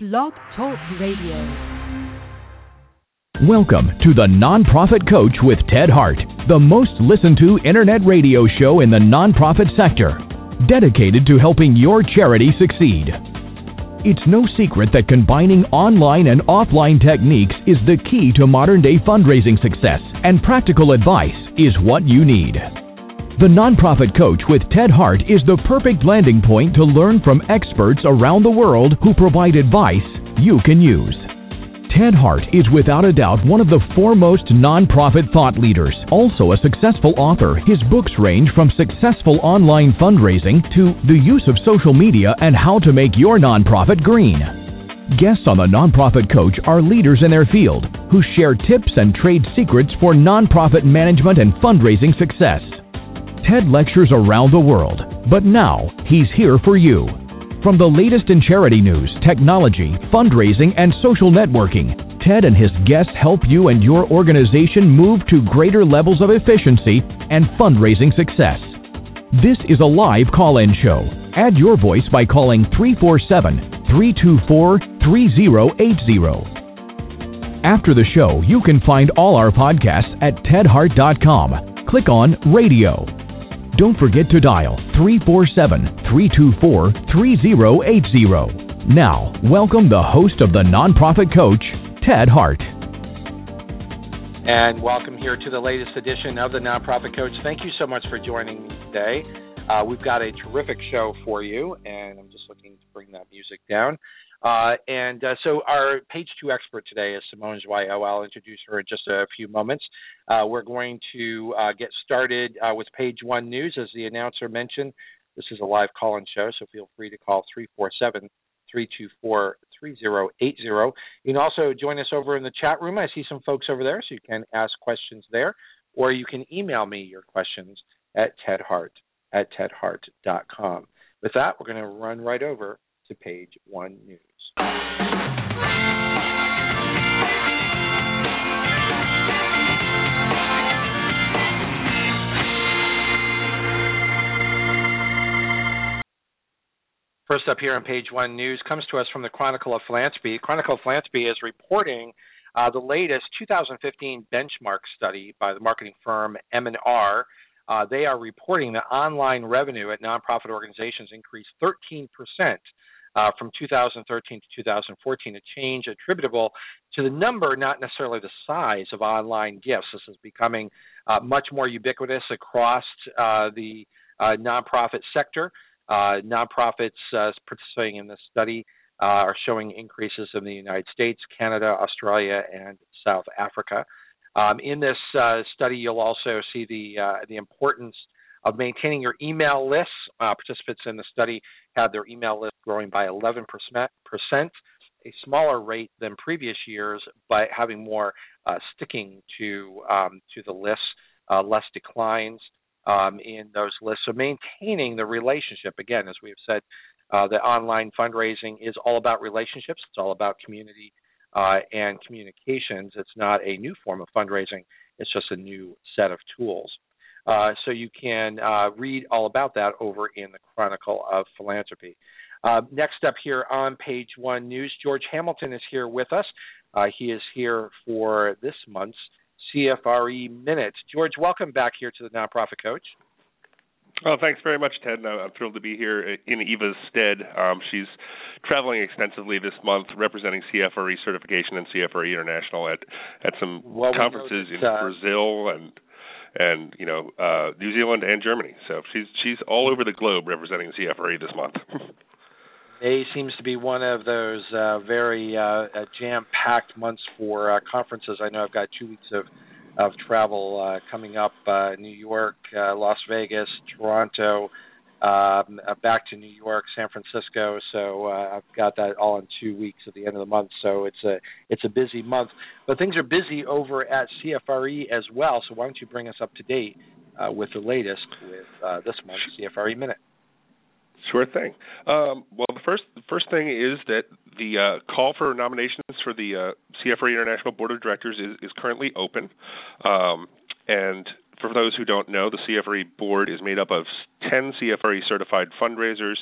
Blog Talk Radio. Welcome to the Nonprofit Coach with Ted Hart, the most listened to internet radio show in the nonprofit sector, dedicated to helping your charity succeed. It's no secret that combining online and offline techniques is the key to modern day fundraising success, and practical advice is what you need. The Nonprofit Coach with Ted Hart is the perfect landing point to learn from experts around the world who provide advice you can use. Ted Hart is without a doubt one of the foremost nonprofit thought leaders. Also a successful author, his books range from successful online fundraising to the use of social media and how to make your nonprofit green. Guests on the Nonprofit Coach are leaders in their field who share tips and trade secrets for nonprofit management and fundraising success. Ted lectures around the world, but now he's here for you. From the latest in charity news, technology, fundraising, and social networking, Ted and his guests help you and your organization move to greater levels of efficiency and fundraising success. This is a live call in show. Add your voice by calling 347 324 3080. After the show, you can find all our podcasts at tedhart.com. Click on Radio don't forget to dial 347 324 3080. Now, welcome the host of the Nonprofit Coach, Ted Hart. And welcome here to the latest edition of the Nonprofit Coach. Thank you so much for joining me today. Uh, we've got a terrific show for you, and I'm just looking to bring that music down. Uh, and uh, so our page two expert today is Simone Joyaux. I'll introduce her in just a few moments. Uh, we're going to uh, get started uh, with page one news. As the announcer mentioned, this is a live call in show, so feel free to call 347 324 3080. You can also join us over in the chat room. I see some folks over there, so you can ask questions there, or you can email me your questions at tedhart at tedhart.com. With that, we're going to run right over to page one news. First up here on page one news comes to us from the Chronicle of Philanthropy. Chronicle of Philanthropy is reporting uh, the latest 2015 benchmark study by the marketing firm M&R. Uh, they are reporting that online revenue at nonprofit organizations increased 13 percent uh, from 2013 to 2014, a change attributable to the number, not necessarily the size of online gifts. This is becoming uh, much more ubiquitous across uh, the uh, nonprofit sector. Uh, nonprofits uh, participating in this study are showing increases in the United States, Canada, Australia, and South Africa. Um, in this study, you'll also see the the importance of maintaining your email lists. Uh, participants in the study had their email list growing by 11%, a smaller rate than previous years, but having more uh, sticking to um, to the lists, uh, less declines um, in those lists. So maintaining the relationship, again, as we have said, uh, the online fundraising is all about relationships. It's all about community uh, and communications. It's not a new form of fundraising. It's just a new set of tools. Uh, so you can uh, read all about that over in the Chronicle of Philanthropy. Uh, next up here on page one news, George Hamilton is here with us. Uh, he is here for this month's CFRE Minute. George, welcome back here to the Nonprofit Coach. Well, thanks very much, Ted. I'm thrilled to be here in Eva's stead. Um, she's traveling extensively this month, representing CFRE certification and CFRE International at at some well, conferences in uh, Brazil and and you know uh, New Zealand and Germany. So she's she's all over the globe representing CFRE this month. May seems to be one of those uh, very uh, uh jam-packed months for uh, conferences. I know I've got two weeks of of travel uh, coming up: uh, New York, uh, Las Vegas, Toronto, um, uh, back to New York, San Francisco. So uh, I've got that all in two weeks at the end of the month. So it's a it's a busy month, but things are busy over at CFRE as well. So why don't you bring us up to date uh, with the latest with uh, this month's CFRE minute? Sure thing. Um, well, the first the first thing is that the uh, call for nominations for the uh, CFRE International Board of Directors is, is currently open, um, and for those who don't know, the CFRE board is made up of 10 CFRE certified fundraisers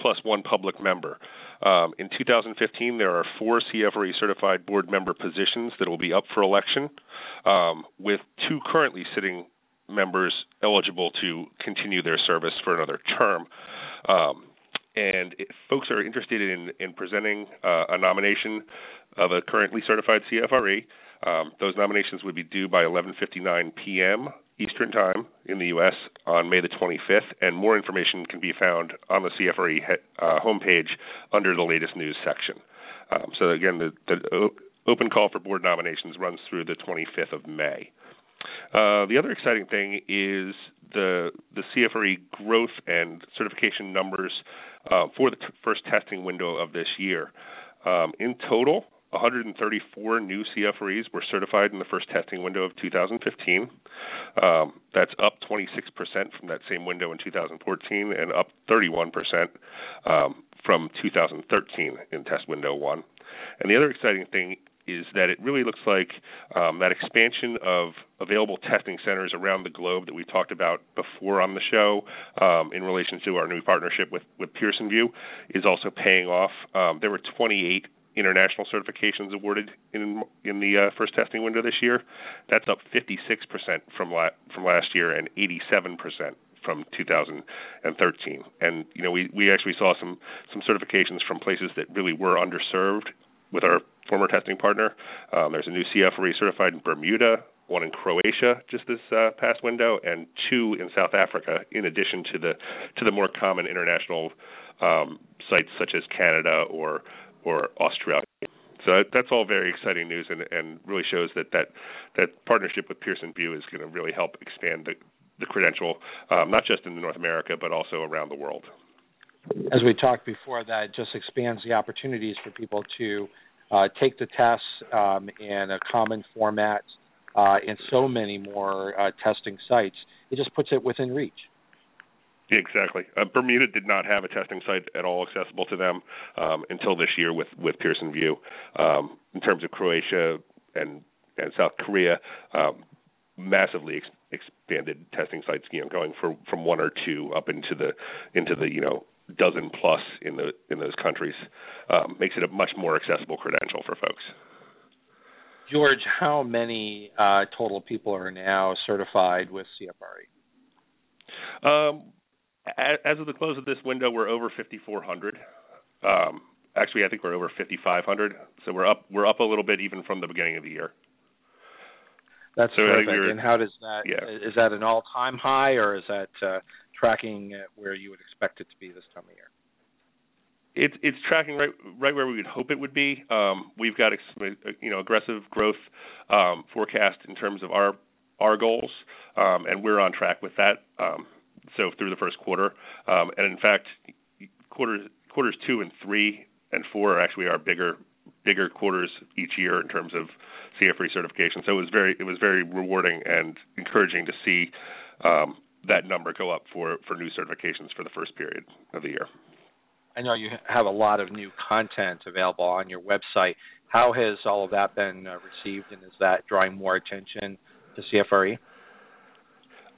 plus one public member. Um, in 2015, there are four CFRE certified board member positions that will be up for election, um, with two currently sitting members eligible to continue their service for another term. Um, and if folks are interested in, in presenting uh, a nomination of a currently certified CFRE, um, those nominations would be due by 11:59 p.m. Eastern Time in the U.S. on May the 25th, and more information can be found on the CFRE uh, homepage under the latest news section. Um, so again, the, the, open call for board nominations runs through the 25th of May. Uh, the other exciting thing is the the CFRE growth and certification numbers uh, for the t- first testing window of this year. Um, in total, 134 new CFREs were certified in the first testing window of 2015. Um, that's up 26% from that same window in 2014 and up 31% um, from 2013 in test window one. And the other exciting thing is that it really looks like um, that expansion of available testing centers around the globe that we talked about before on the show um, in relation to our new partnership with, with Pearson VUE is also paying off. Um, there were 28 international certifications awarded in in the uh, first testing window this year. That's up 56% from la- from last year and 87% from 2013. And you know, we we actually saw some some certifications from places that really were underserved with our former testing partner. Um, there's a new CFRE certified in Bermuda, one in Croatia just this uh, past window, and two in South Africa, in addition to the to the more common international um, sites such as Canada or or Australia. So that's all very exciting news, and, and really shows that that that partnership with Pearson VUE is going to really help expand the the credential, um, not just in North America but also around the world. As we talked before, that just expands the opportunities for people to uh, take the tests um, in a common format uh, in so many more uh, testing sites. It just puts it within reach. Exactly. Uh, Bermuda did not have a testing site at all accessible to them um, until this year with with Pearson VUE. Um, in terms of Croatia and and South Korea, um, massively ex- expanded testing sites. You know, going from from one or two up into the into the you know dozen plus in the in those countries um, makes it a much more accessible credential for folks. George, how many uh, total people are now certified with CFRE? Um, as of the close of this window, we're over 5,400. Um, actually, I think we're over 5,500. So we're up we're up a little bit even from the beginning of the year. That's so perfect. And how does that? Yeah. Is that an all-time high, or is that uh, tracking where you would expect it to be this time of year? It's it's tracking right right where we would hope it would be. Um, we've got you know aggressive growth um, forecast in terms of our our goals, um, and we're on track with that. Um, so through the first quarter. Um, and in fact, quarters quarters two and three and four are actually our bigger bigger quarters each year in terms of CFRE certification. So it was very it was very rewarding and encouraging to see um, that number go up for for new certifications for the first period of the year. I know you have a lot of new content available on your website. How has all of that been uh, received, and is that drawing more attention to CFRE?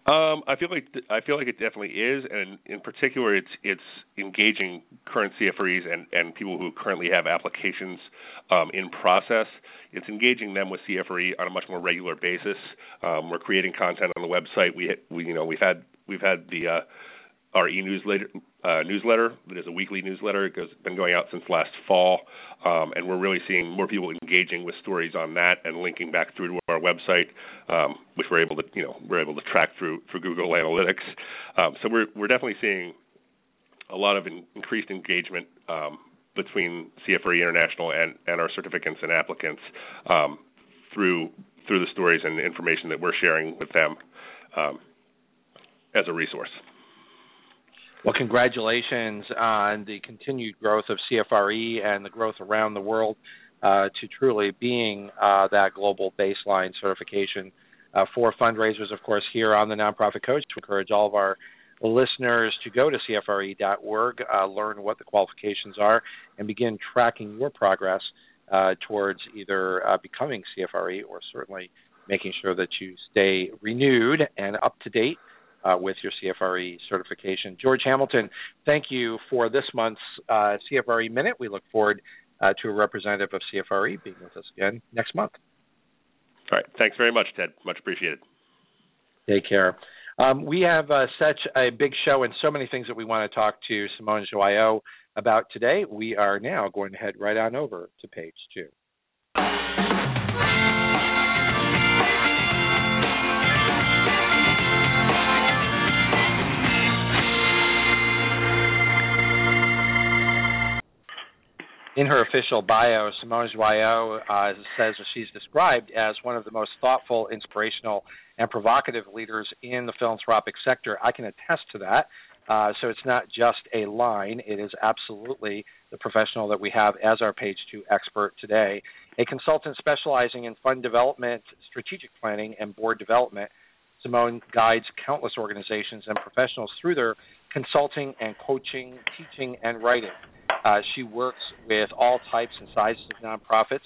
Um, I feel like I feel like it definitely is, and in particular, it's it's engaging current CFREs and and people who currently have applications um, in process. It's engaging them with CFRE on a much more regular basis. Um, we're creating content on the website. We, we you know we've had we've had the uh, our e-newsletter uh, newsletter. It is a weekly newsletter. It has been going out since last fall, um, and we're really seeing more people engaging with stories on that and linking back through to our website, um, which we're able to you know we're able to track through through Google Analytics. Um, so we're we're definitely seeing a lot of in, increased engagement um, between CFRE International and, and our certificates and applicants um, through through the stories and information that we're sharing with them um, as a resource. Well, congratulations on the continued growth of CFRE and the growth around the world uh, to truly being uh, that global baseline certification uh, for fundraisers. Of course, here on the Nonprofit Coach, we encourage all of our listeners to go to CFRE.org, uh, learn what the qualifications are, and begin tracking your progress uh, towards either uh, becoming CFRE or certainly making sure that you stay renewed and up to date uh, with your CFRE certification. George Hamilton, thank you for this month's uh, CFRE Minute. We look forward uh, to a representative of CFRE being with us again next month. All right. Thanks very much, Ted. Much appreciated. Take care. Um, we have uh, such a big show and so many things that we want to talk to Simone Joyaux about today. We are now going to head right on over to page two. In her official bio, Simone Joyaux uh, says that she's described as one of the most thoughtful, inspirational, and provocative leaders in the philanthropic sector. I can attest to that. Uh, so it's not just a line, it is absolutely the professional that we have as our page two expert today. A consultant specializing in fund development, strategic planning, and board development, Simone guides countless organizations and professionals through their consulting and coaching, teaching, and writing. Uh, she works with all types and sizes of nonprofits,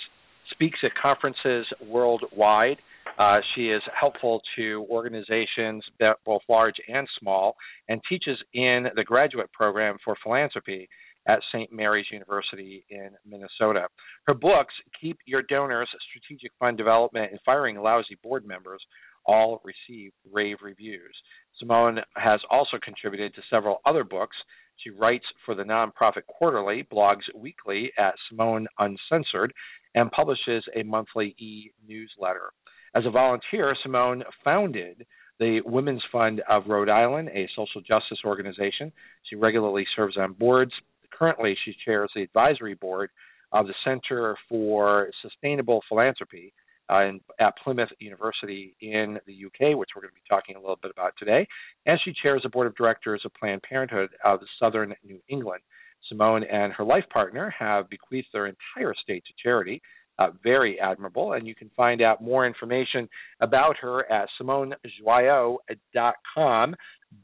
speaks at conferences worldwide. Uh, she is helpful to organizations, both large and small, and teaches in the graduate program for philanthropy at St. Mary's University in Minnesota. Her books, Keep Your Donors, Strategic Fund Development, and Firing Lousy Board Members, all received rave reviews. Simone has also contributed to several other books, she writes for the nonprofit quarterly, blogs weekly at Simone Uncensored, and publishes a monthly e newsletter. As a volunteer, Simone founded the Women's Fund of Rhode Island, a social justice organization. She regularly serves on boards. Currently, she chairs the advisory board of the Center for Sustainable Philanthropy, uh, in, at Plymouth University in the UK, which we're going to be talking a little bit about today. And she chairs the board of directors of Planned Parenthood of Southern New England. Simone and her life partner have bequeathed their entire estate to charity. Uh, very admirable, and you can find out more information about her at simonejoyaux.com.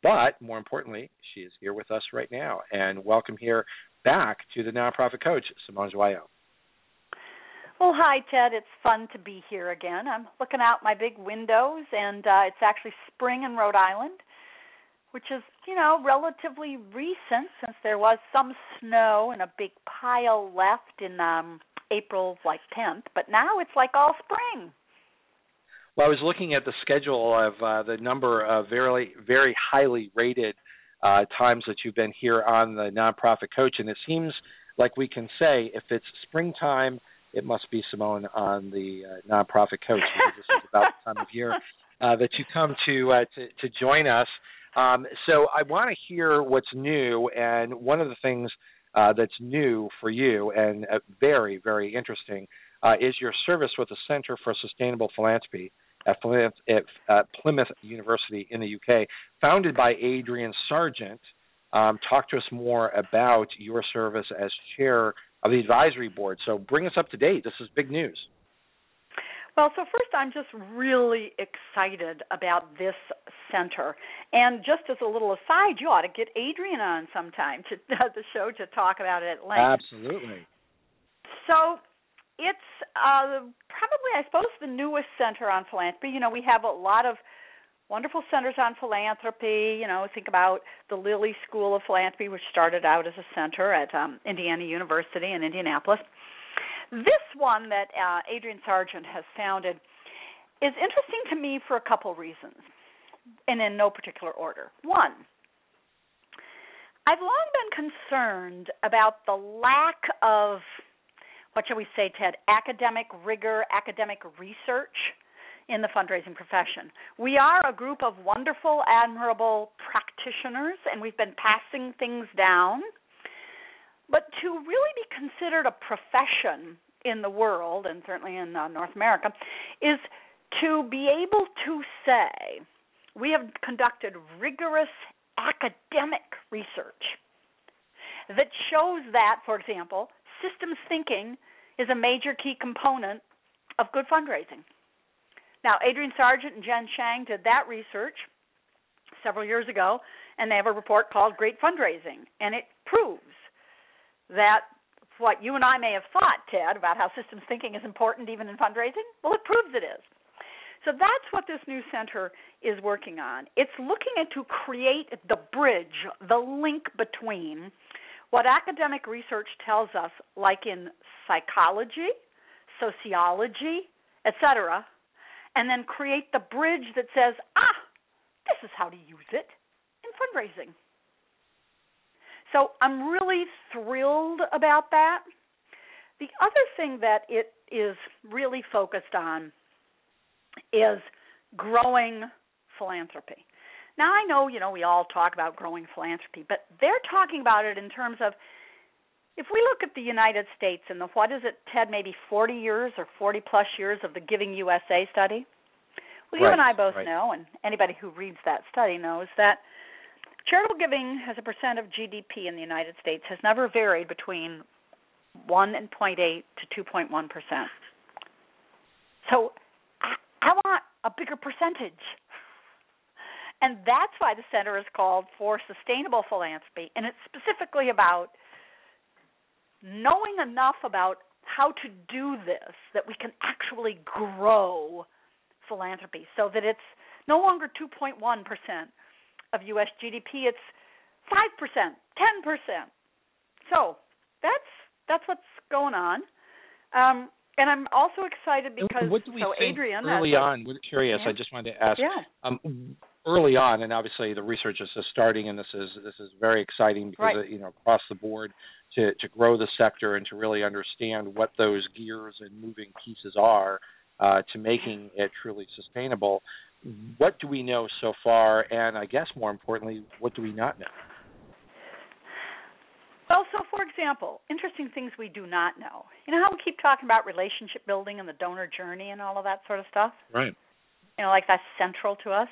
But more importantly, she is here with us right now. And welcome here back to the nonprofit coach, Simone Joyaux. Well, hi, Ted. It's fun to be here again. I'm looking out my big windows, and uh, it's actually spring in Rhode Island, which is, you know, relatively recent since there was some snow and a big pile left in um, April, like 10th. But now it's like all spring. Well, I was looking at the schedule of uh, the number of very, very highly rated uh, times that you've been here on the nonprofit coach, and it seems like we can say if it's springtime it must be Simone on the uh, nonprofit coach because this is about the time of year uh, that you come to, uh, to to join us. Um, so I want to hear what's new, and one of the things uh, that's new for you and uh, very very interesting uh, is your service with the Center for Sustainable Philanthropy at Plymouth, at, Plymouth University in the UK, founded by Adrian Sargeant. Um, talk to us more about your service as chair of the advisory board. So bring us up to date. This is big news. Well, so first, I'm just really excited about this center. And just as a little aside, you ought to get Adrian on sometime to the show to talk about it at length. Absolutely. So it's uh, probably, I suppose, the newest center on philanthropy. You know, we have a lot of wonderful centers on philanthropy. You know, think about the Lilly School of Philanthropy, which started out as a center at um, Indiana University in Indianapolis. This one that uh, Adrian Sargeant has founded is interesting to me for a couple reasons, and in no particular order. One, I've long been concerned about the lack of, what shall we say, Ted, academic rigor, academic research in the fundraising profession. We are a group of wonderful, admirable practitioners, and we've been passing things down. But to really be considered a profession in the world, and certainly in uh, North America, is to be able to say, we have conducted rigorous academic research that shows that, for example, systems thinking is a major key component of good fundraising. Now, Adrian Sargeant and Jen Shang did that research several years ago, and they have a report called Great Fundraising, and it proves that what you and I may have thought, Ted, about how systems thinking is important even in fundraising, well, it proves it is. So that's what this new center is working on. It's looking at to create the bridge, the link between what academic research tells us, like in psychology, sociology, etc., and then create the bridge that says, ah, this is how to use it in fundraising. So I'm really thrilled about that. The other thing that it is really focused on is growing philanthropy. Now I know, you know, we all talk about growing philanthropy, but they're talking about it in terms of if we look at the United States and the what is it, Ted, maybe 40 years or 40 plus years of the Giving USA study. Well, right, you and I both right. know, and anybody who reads that study knows that charitable giving as a percent of GDP in the United States has never varied between 1.8 to 2.1 percent. So I, I want a bigger percentage. And that's why the center is called for sustainable philanthropy, and it's specifically about knowing enough about how to do this that we can actually grow philanthropy so that it's no longer 2.1% of US GDP, it's 5%, 10%. So, that's that's what's going on. Um, and I'm also excited because what do we so think Adrian early on? We're curious. Yeah. I just wanted to ask. Yeah. Um, early on, and obviously the research is just starting, and this is this is very exciting because Right. you know across the board to to grow the sector and to really understand what those gears and moving pieces are uh, to making it truly sustainable. What do we know so far, and I guess more importantly, what do we not know? Well, so for example, interesting things we do not know. You know how we keep talking about relationship building and the donor journey and all of that sort of stuff? Right. You know, like that's central to us.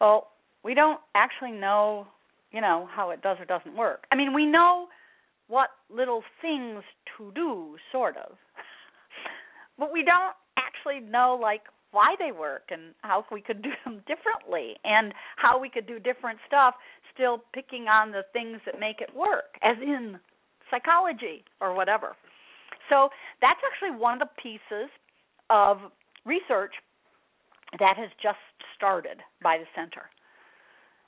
Well, we don't actually know, you know, how it does or doesn't work. I mean, we know what little things to do, sort of. but we don't actually know like why they work and how we could do them differently. And how we could do different stuff still picking on the things that make it work as in psychology or whatever. So that's actually one of the pieces of research that has just started by the center.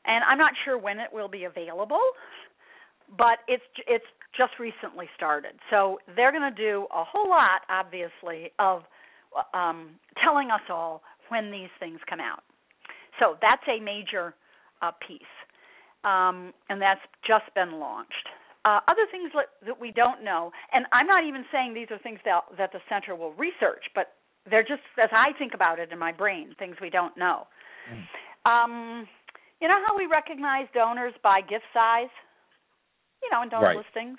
And i'm not sure when it will be available but it's it's just recently started so they're going to do a whole lot obviously of um, telling us all when these things come out. So that's a major uh, piece, um, and that's just been launched. Uh, other things that, we don't know, and I'm not even saying these are things that, that the center will research, but they're just as I think about it in my brain, things we don't know. Um, you know how we recognize donors by gift size? You know, in donor Right. listings.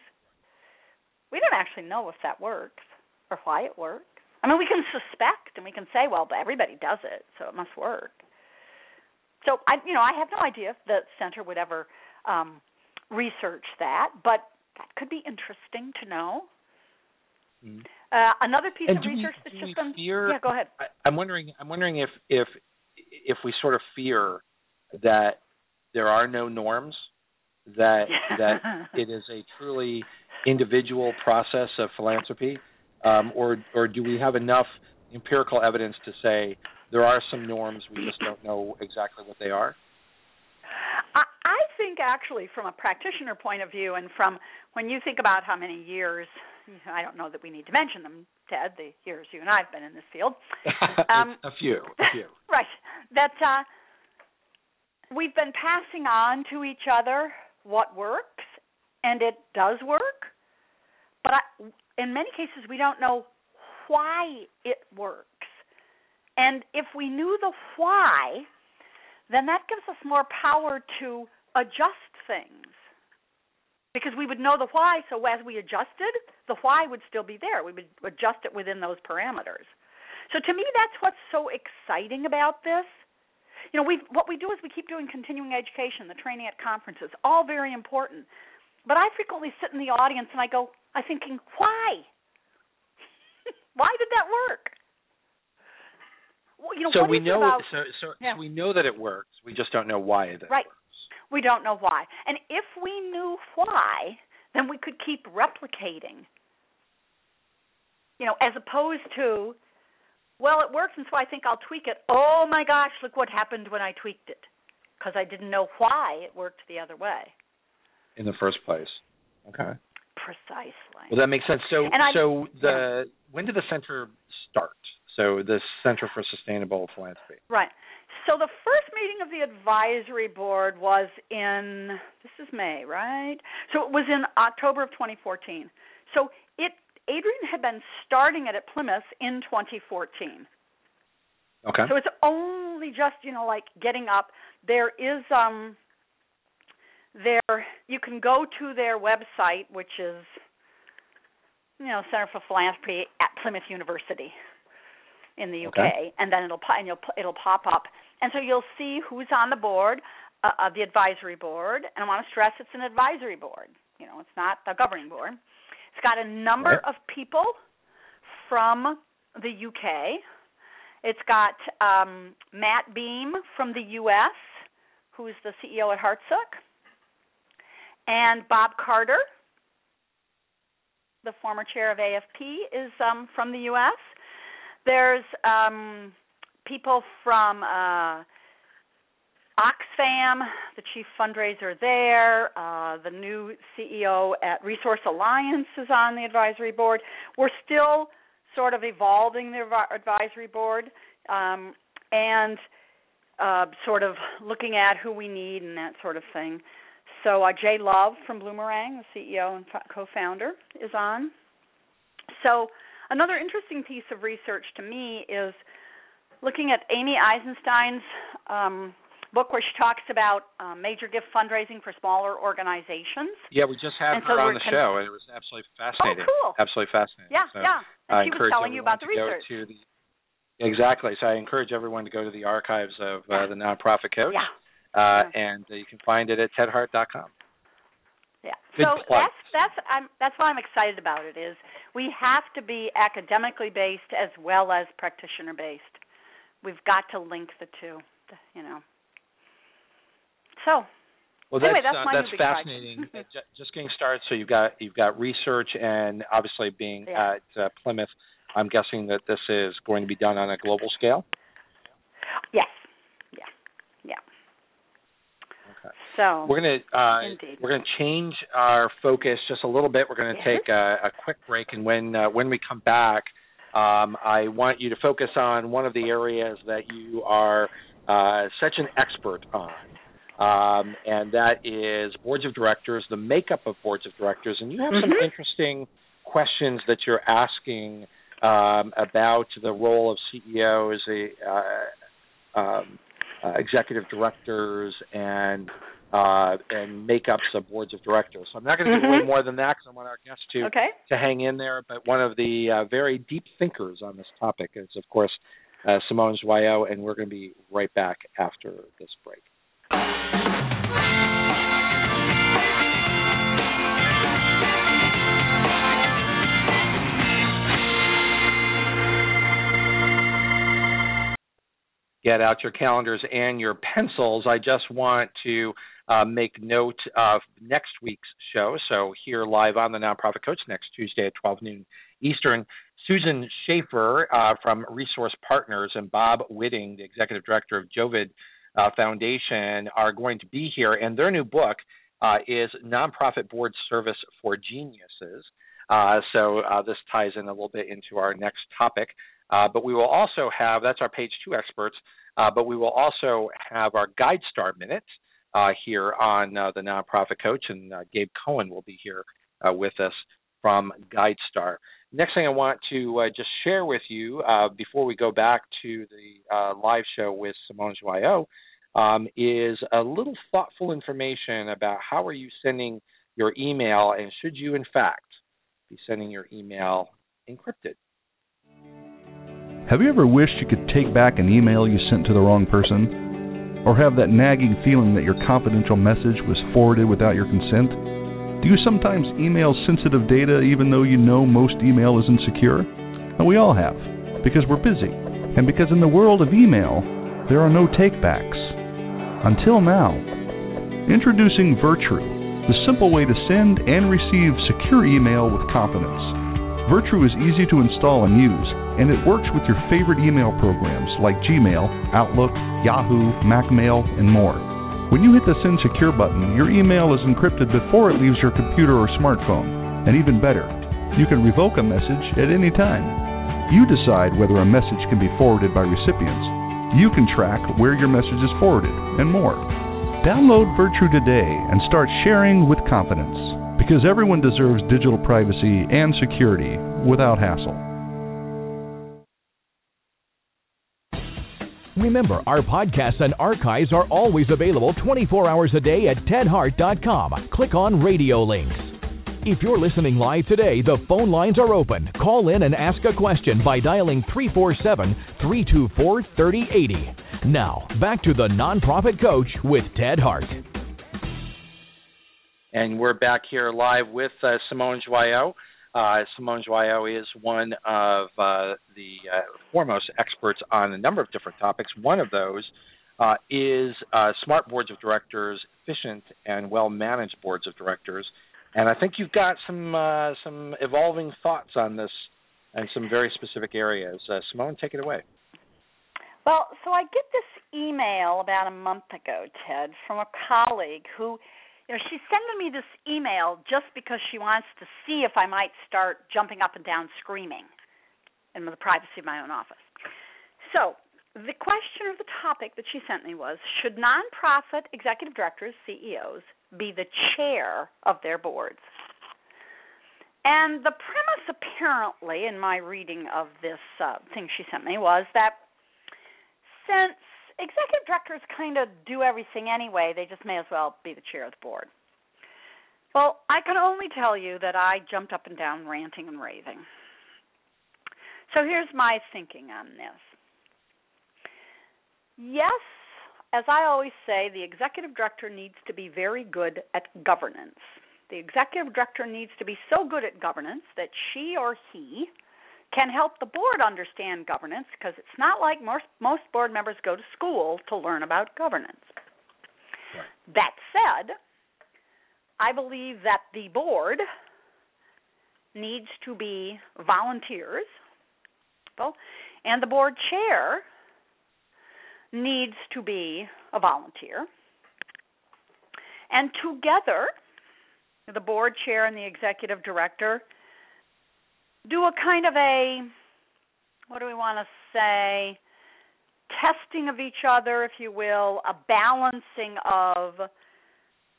We don't actually know if that works or why it works. I mean, we can suspect and we can say, well, but everybody does it, so it must work. So I, you know, I have no idea if the center would ever um, research that, but that could be interesting to know. Mhm. Uh, another piece And of do we- research that's just been fear- yeah, go ahead. I, I'm wondering. I'm wondering if if if we sort of fear that there are no norms, that that it is a truly individual process of philanthropy, um, or or do we have enough empirical evidence to say there are some norms we just don't know exactly what they are? I, I think actually, from a practitioner point of view, and from when you think about how many years, I don't know that we need to mention them, Ted, the years you and I have been in this field. Um, a few, a few. right. That uh, we've been passing on to each other what works, and it does work. But I, in many cases, we don't know why it works. And if we knew the why, then that gives us more power to adjust things. Because we would know the why, so as we adjusted, the why would still be there. We would adjust it within those parameters. So to me, that's what's so exciting about this. You know, we what we do is we keep doing continuing education, the training at conferences, all very important. But I frequently sit in the audience and I go, I'm thinking, why? why did that work? Well, you know, so we know. about- so so, Yeah. so we know that it works. We just don't know why it Right. works. We don't know why. And if we knew why, then we could keep replicating. You know, as opposed to well, it works, and so I think I'll tweak it. Oh my gosh, look what happened when I tweaked it, because I didn't know why it worked the other way. In the first place. Okay. Precisely. Well, that makes sense. So, I- so the when did the center start? So the Center for Sustainable Philanthropy. Right. So the first meeting of the advisory board was in this is May, right? So it was in October of 2014. So it Adrian had been starting it at Plymouth in 2014. Okay. So it's only just, you know, like getting up. There is um there you can go to their website which is you know, Center for Philanthropy at Plymouth University in the UK Okay. and then it'll and you'll it'll pop up. And so you'll see who's on the board uh, of the advisory board and I want to stress it's an advisory board. You know, it's not the governing board. It's got a number Right. of people from the UK. It's got um, Matt Beam from the U.S., who's the CEO at Hartsook, and Bob Carter, the former chair of AFP, is um, from the U.S. There's um, people from uh, Oxfam, the chief fundraiser there. Uh, the new CEO at Resource Alliance is on the advisory board. We're still sort of evolving the advisory board um, and uh, sort of looking at who we need and that sort of thing. So uh, Jay Love from Bloomerang, the CEO and co-founder, is on. So another interesting piece of research to me is looking at Amy Eisenstein's um, book where she talks about um, major gift fundraising for smaller organizations. Yeah, we just had And so her on the con- show, and it was absolutely fascinating. Oh, cool. Absolutely fascinating. Yeah, So yeah. I she was encourage telling you about the research. to the exactly. So I encourage everyone to go to the archives of uh, the nonprofit coach, Yeah. uh, Yeah. and uh, you can find it at tedhart.com. Yeah. Good so that's that's I'm that's why I'm excited about it is we have to be academically based as well as practitioner based. We've got to link the two, you know. So, Well, Anyway, that's that's uh, that's new big project. fascinating. Uh, just getting started. So you've got you've got research, and obviously being Yeah. at uh, Plymouth, I'm guessing that this is going to be done on a global scale. yes. Yeah. Yeah. Okay. So, We're gonna uh, Indeed. we're gonna change our focus just a little bit. We're gonna Yes. take a, a quick break, and when uh, when we come back, um, I want you to focus on one of the areas that you are uh, such an expert on, um, and that is boards of directors, the makeup of boards of directors, and you have some Mhm. interesting questions that you're asking um, about the role of CEOs, uh, um, uh, executive directors, and uh, and makeups of boards of directors. So I'm not going to give away Mhm. more than that because I want our guests to okay. to hang in there. But one of the uh, very deep thinkers on this topic is, of course, uh, Simone Joyaux, and we're going to be right back after this break. Get out your calendars and your pencils. I just want to uh, make note of next week's show. So, here live on the Nonprofit Coach next Tuesday at 12 noon Eastern, Susan Schaefer uh, from Resource Partners and Bob Wittig, the executive director of Jovid uh, Foundation, are going to be here. And their new book uh, is Nonprofit Board Service for Geniuses. Uh, so, uh, this ties in a little bit into our next topic. Uh, but we will also have that's our page two experts. Uh, but we will also have our Guide Star Minute here on the Nonprofit Coach, and Gabe Cohen will be here with us from Guide Star. Next thing I want to uh, just share with you uh, before we go back to the uh, live show with Simone Joyaux um, is a little thoughtful information about how are you sending your email, and should you in fact be sending your email encrypted? Have you ever wished you could take back an email you sent to the wrong person? Or have that nagging feeling that your confidential message was forwarded without your consent? Do you sometimes email sensitive data even though you know most email isn't secure? We all have, because we're busy, and because in the world of email, there are no takebacks. Until now. Introducing Virtru, the simple way to send and receive secure email with confidence. Virtru is easy to install and use and it works with your favorite email programs like Gmail, Outlook, Yahoo, MacMail, and more. When you hit the Send Secure button, your email is encrypted before it leaves your computer or smartphone. And even better, you can revoke a message at any time. You decide whether a message can be forwarded by recipients. You can track where your message is forwarded, and more. Download Virtru today and start sharing with confidence because everyone deserves digital privacy and security without hassle. Remember, our podcasts and archives are always available 24 hours a day at tedhart.com. Click on radio links. If you're listening live today, the phone lines are open. Call in and ask a question by dialing 347 324 3080. Now, back to the Nonprofit Coach with Ted Hart. And we're back here live with uh, Simone Joyaux. Uh, Simone Joyaux is one of uh, the uh, foremost experts on a number of different topics. One of those uh, is uh, smart boards of directors, efficient and well managed boards of directors. And I think you've got some uh, some evolving thoughts on this and some very specific areas. Simone, take it away. Well, so I get this email about a month ago, Ted, from a colleague who you know, she's sending me this email just because she wants to see if I might start jumping up and down screaming in the privacy of my own office. So, the question or the topic that she sent me was Should nonprofit executive directors, CEOs, be the chair of their boards? And the premise, apparently, in my reading of this uh, thing she sent me, was that since executive directors kind of do everything anyway. They just may as well be the chair of the board. Well, I can only tell you that I jumped up and down ranting and raving. So here's my thinking on this. Yes, as I always say, the executive director needs to be very good at governance. The executive director needs to be so good at governance that she or he can help the board understand governance because it's not like most most board members go to school to learn about governance. Right. That said, I believe that the board needs to be volunteers, and the board chair needs to be a volunteer. And together, the board chair and the executive director do a kind of a what do we want to say testing of each other if you will a balancing of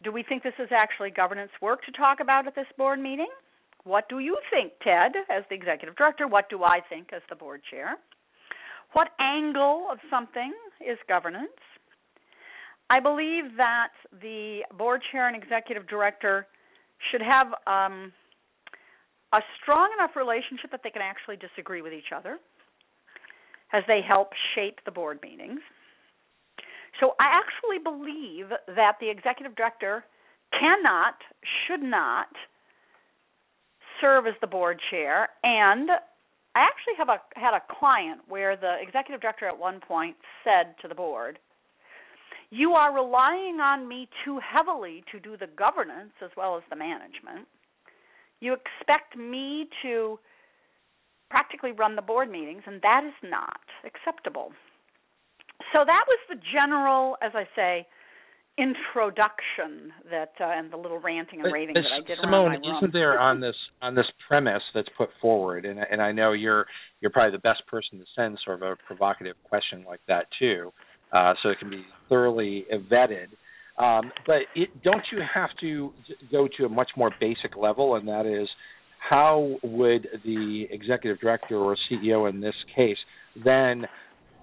do we think this is actually governance work to talk about at this board meeting? What do you think ted as the executive director? What do i think as the board chair? What angle of something is governance? I believe that the board chair and executive director should have um, a strong enough relationship that they can actually disagree with each other as they help shape the board meetings. So I actually believe that the executive director cannot, should not serve as the board chair and I actually have a had a client where the executive director at one point said to the board, "You are relying on me too heavily to do the governance as well as the management." You expect me to practically run the board meetings, and that is not acceptable. So that was the general, as I say, introduction that uh, and the little ranting and raving that I did. Simone, isn't there on this on this premise that's put forward, and and I know you're you're probably the best person to send sort of a provocative question like that too, uh, so it can be thoroughly vetted. Um, but it, don't you have to go to a much more basic level, and that is how would the executive director or CEO in this case then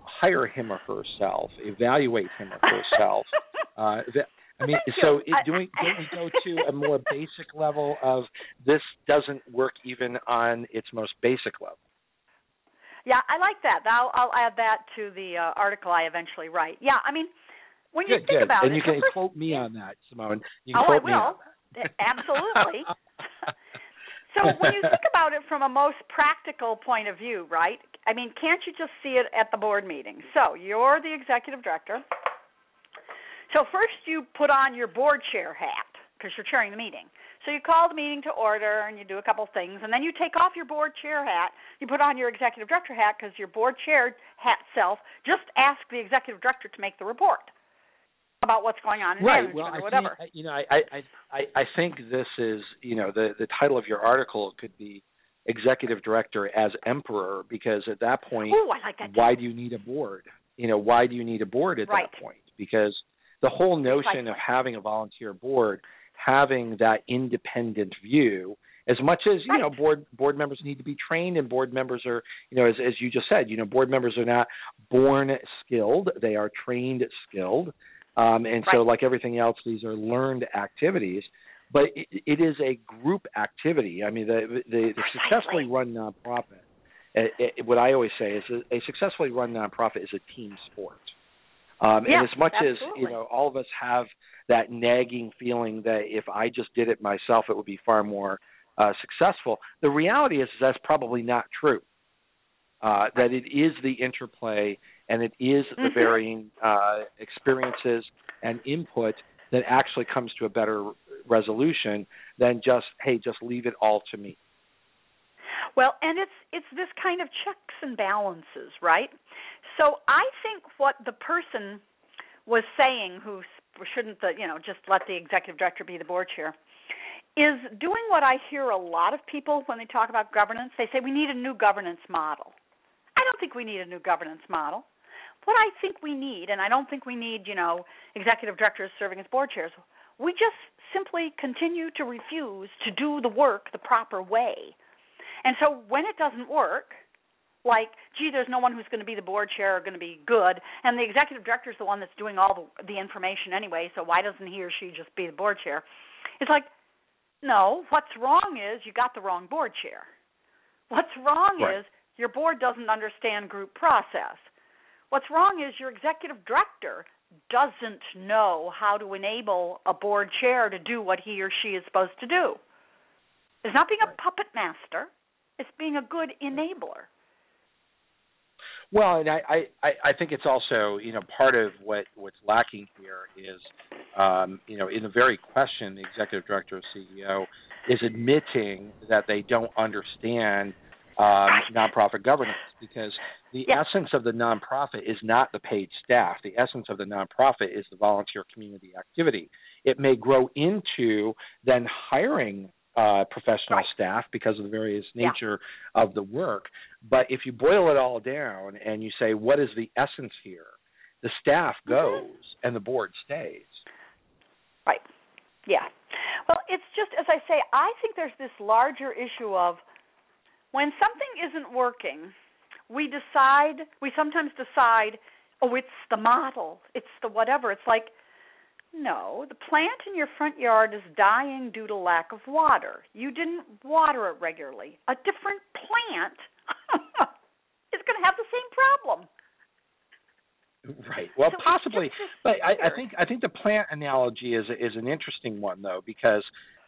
hire him or herself, evaluate him or herself? uh, I mean, so it, do we do we go to a more basic level of this doesn't work even on its most basic level? Yeah, I like that. I'll, I'll add that to the uh, article I eventually write. Yeah, I mean, when you good, think good. about and it, you can first, quote me on that, Simone. You can oh, I will. Absolutely. so when you think about it from a most practical point of view, right? I mean, can't you just see it at the board meeting? So you're the executive director. So first you put on your board chair hat because you're chairing the meeting. So So you call the meeting to order and you do a couple things, and then you take off your board chair hat. You put on your executive director hat because your board chair hat self just asked the executive director to make the report about what's going on in right. management well, or whatever. Think, you know, I, I I I think this is you know the the title of your article could be executive director as emperor because at that point, Ooh, I like that why do you need a board? You know, why do you need a board at right. that point? Because the whole notion Precisely. of having a volunteer board, having that independent view, as much as you right. know, board board members need to be trained, and board members are, you know, as as you just said, you know, board members are not born skilled; they are trained skilled. Um, and right. so, like everything else, these are learned activities. But it, it is a group activity. I mean, the the, the successfully run nonprofit. It, it, what I always say is a, a successfully run nonprofit is a team sport. Um, yeah, and as much absolutely. as you know, all of us have that nagging feeling that if I just did it myself, it would be far more uh, successful. The reality is, is that's probably not true. Uh, that it is the interplay and it is the mm-hmm. varying uh, experiences and input that actually comes to a better resolution than just hey, just leave it all to me. Well, and it's it's this kind of checks and balances, right? So I think what the person was saying, who shouldn't the you know just let the executive director be the board chair, is doing what I hear a lot of people when they talk about governance. They say we need a new governance model. I don't think we need a new governance model. What I think we need, and I don't think we need, you know, executive directors serving as board chairs. We just simply continue to refuse to do the work the proper way. And so when it doesn't work, like, gee, there's no one who's going to be the board chair or going to be good, and the executive director is the one that's doing all the, the information anyway, so why doesn't he or she just be the board chair? It's like, no, what's wrong is you got the wrong board chair. What's wrong right. is your board doesn't understand group process. What's wrong is your executive director doesn't know how to enable a board chair to do what he or she is supposed to do. It's not being a puppet master, it's being a good enabler. Well, and I, I, I think it's also, you know, part of what, what's lacking here is, um, you know, in the very question, the executive director or CEO is admitting that they don't understand um, nonprofit governance because the essence of the nonprofit is not the paid staff. The essence of the nonprofit is the volunteer community activity. It may grow into then hiring uh, professional right. staff because of the various nature yeah. of the work. But if you boil it all down and you say, what is the essence here? The staff goes mm-hmm. and the board stays. Right. Yeah. Well, it's just, as I say, I think there's this larger issue of when something isn't working, we decide, we sometimes decide, oh, it's the model, it's the whatever. It's like, no, the plant in your front yard is dying due to lack of water. You didn't water it regularly. A different plant is going to have the same problem. Right. Well, so possibly, but I, I think I think the plant analogy is is an interesting one though because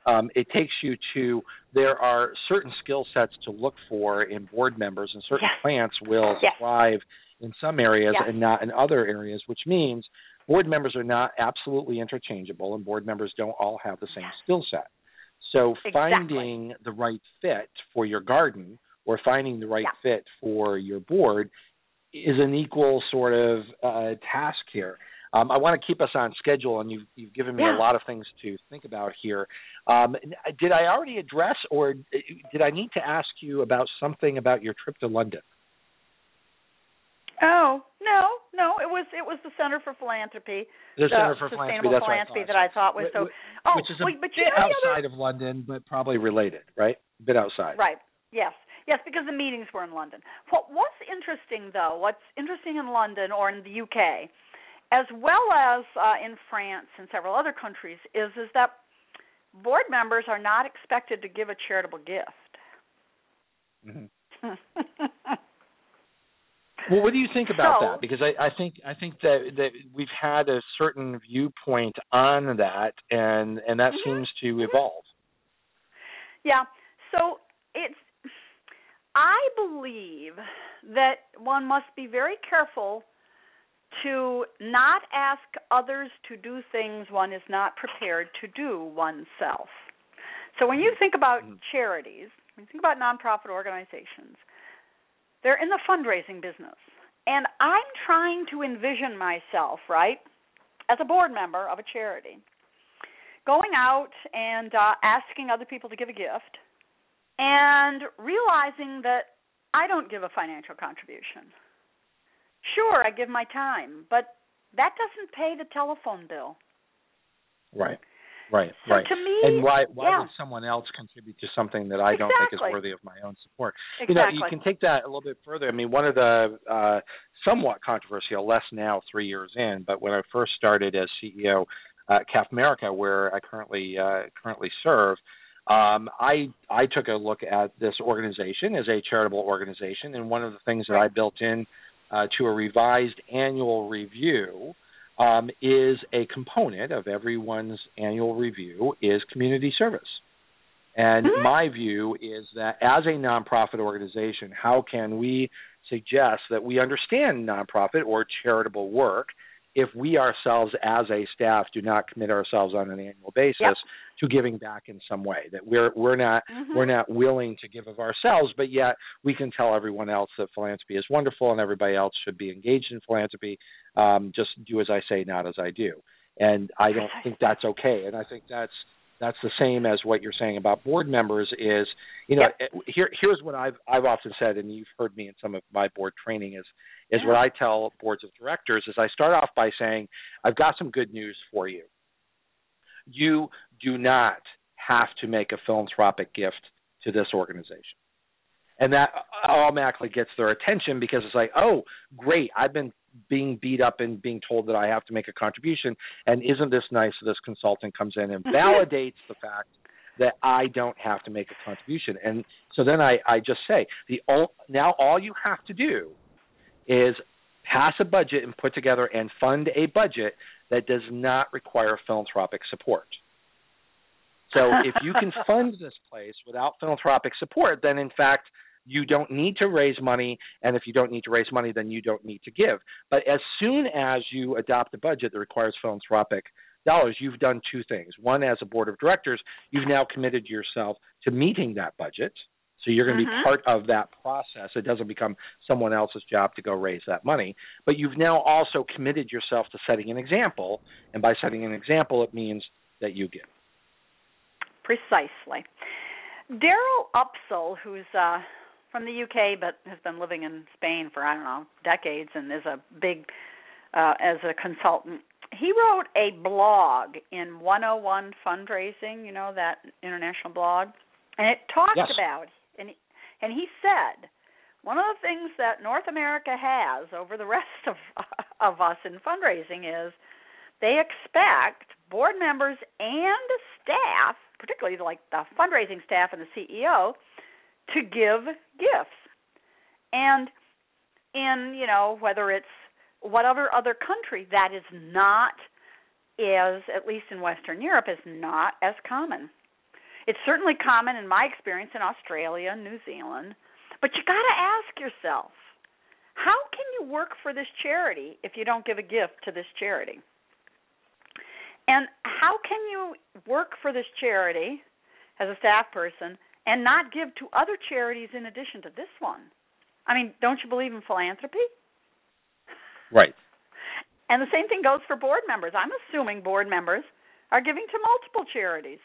um, it takes you to there are certain skill sets to look for in board members, and certain yes. plants will yes. thrive in some areas yes. and not in other areas, which means board members are not absolutely interchangeable, and board members don't all have the same skill set. So exactly. finding the right fit for your garden or finding the right fit for your board is an equal sort of uh, task here. Um, I want to keep us on schedule, and you've, you've given me yeah. a lot of things to think about here. Um, did I already address, or did I need to ask you about something about your trip to London? Oh no, no! It was it was the Center for Philanthropy, the, Center for Sustainable Philanthropy, Philanthropy that I thought was so. Oh, which is a wait, but bit you know outside other, of London, but probably related, right? A bit outside. Right. Yes. Yes, because the meetings were in London. What what's interesting though, what's interesting in London or in the UK, as well as uh, in France and several other countries, is is that board members are not expected to give a charitable gift. Mm-hmm. well, what do you think about so, that? Because I, I think I think that that we've had a certain viewpoint on that, and and that mm-hmm. seems to evolve. Yeah. So it's I believe that one must be very careful to not ask others to do things one is not prepared to do oneself. So when you think about Mhm. charities, when you think about nonprofit organizations, they're in the fundraising business. And I'm trying to envision myself, right, as a board member of a charity, going out and uh, asking other people to give a gift and realizing that I don't give a financial contribution. Sure, I give my time, but that doesn't pay the telephone bill. Right. Right. So right. to me, and why why yeah. would someone else contribute to something that I don't think is worthy of my own support? Exactly. You know, you can take that a little bit further. I mean, one of the uh, somewhat controversial, less now, three years in, but when I first started as CEO at CAF America, where I currently uh, currently serve, um, I I took a look at this organization as a charitable organization, and one of the things that I built in uh, to a revised annual review um, is a component of everyone's annual review is community service. And Mhm. my view is that as a nonprofit organization, how can we suggest that we understand nonprofit or charitable work if we ourselves as a staff do not commit ourselves on an annual basis Yep. To giving back in some way that we're we're not Mhm. we're not willing to give of ourselves but yet we can tell everyone else that philanthropy is wonderful and everybody else should be engaged in philanthropy um, just do as I say not as I do and I don't think that's okay and I think that's that's the same as what you're saying about board members is you know Yep. here here's what I've I've often said and you've heard me in some of my board training is is Yeah. what I tell boards of directors is I start off by saying I've got some good news for you you do not have to make a philanthropic gift to this organization. And that automatically gets their attention because it's like, oh, great, I've been being beat up and being told that I have to make a contribution. And isn't this nice that this consultant comes in and mm-hmm. validates the fact that I don't have to make a contribution? And so then I, I just say, the all, now all you have to do is pass a budget and put together and fund a budget that does not require philanthropic support. So if you can fund this place without philanthropic support, then in fact you don't need to raise money, and if you don't need to raise money, then you don't need to give. But as soon as you adopt a budget that requires philanthropic dollars, you've done two things. One, as a board of directors, you've now committed yourself to meeting that budget. So you're going to be part of that process. It doesn't become someone else's job to go raise that money. But you've now also committed yourself to setting an example, and by setting an example, it means that you give. Precisely. Daryl Upsall, who's uh, from the UK but has been living in Spain for I don't know decades and is a big uh, as a consultant. He wrote a blog in 101 Fundraising, you know that international blog, and it talked Yes. about and he, said one of the things that North America has over the rest of of us in fundraising is they expect board members and staff, particularly like the fundraising staff and the CEO, to give gifts. And in, you know, whether it's whatever other country that is not is at least in Western Europe is not as common. It's certainly common in my experience in Australia and New Zealand, but you got to ask yourself, how can you work for this charity if you don't give a gift to this charity? And how can you work for this charity as a staff person and not give to other charities in addition to this one? I mean, don't you believe in philanthropy? Right. And the same thing goes for board members. I'm assuming board members are giving to multiple charities.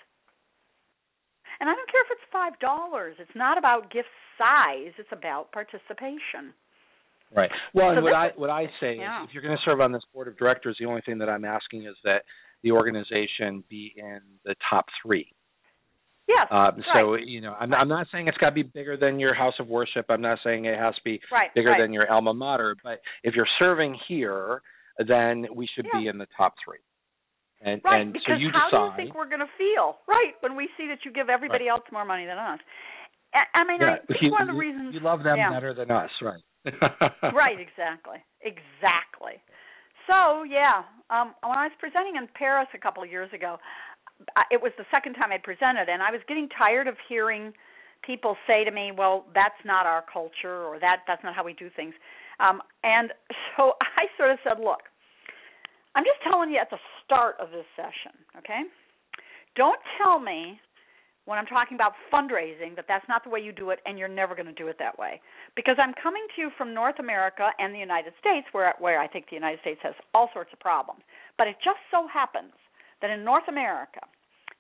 And I don't care if it's five dollars. It's not about gift size. It's about participation. Right. Well, So and what I what I say yeah. is, if you're going to serve on this board of directors, the only thing that I'm asking is that the organization be in the top three. Yes. Um, so right. you know, I'm, I'm not saying it's got to be bigger than your house of worship. I'm not saying it has to be right. bigger right. than your alma mater. But if you're serving here, then we should be in the top three. And Right, and because so you how do you think we're going to feel, right, when we see that you give everybody else more money than us? I, I mean, yeah, I think you, one of the reasons you love them yeah. better than us, right? right, exactly, exactly. So yeah, um, when I was presenting in Paris a couple of years ago, it was the second time I presented, and I was getting tired of hearing people say to me, "Well, that's not our culture," or "That that's not how we do things." Um, and so I sort of said, "Look, I'm just telling you at the start of this session, okay? Don't tell me when I'm talking about fundraising that that's not the way you do it and you're never going to do it that way. Because I'm coming to you from North America and the United States where where I think the United States has all sorts of problems. But it just so happens that in North America,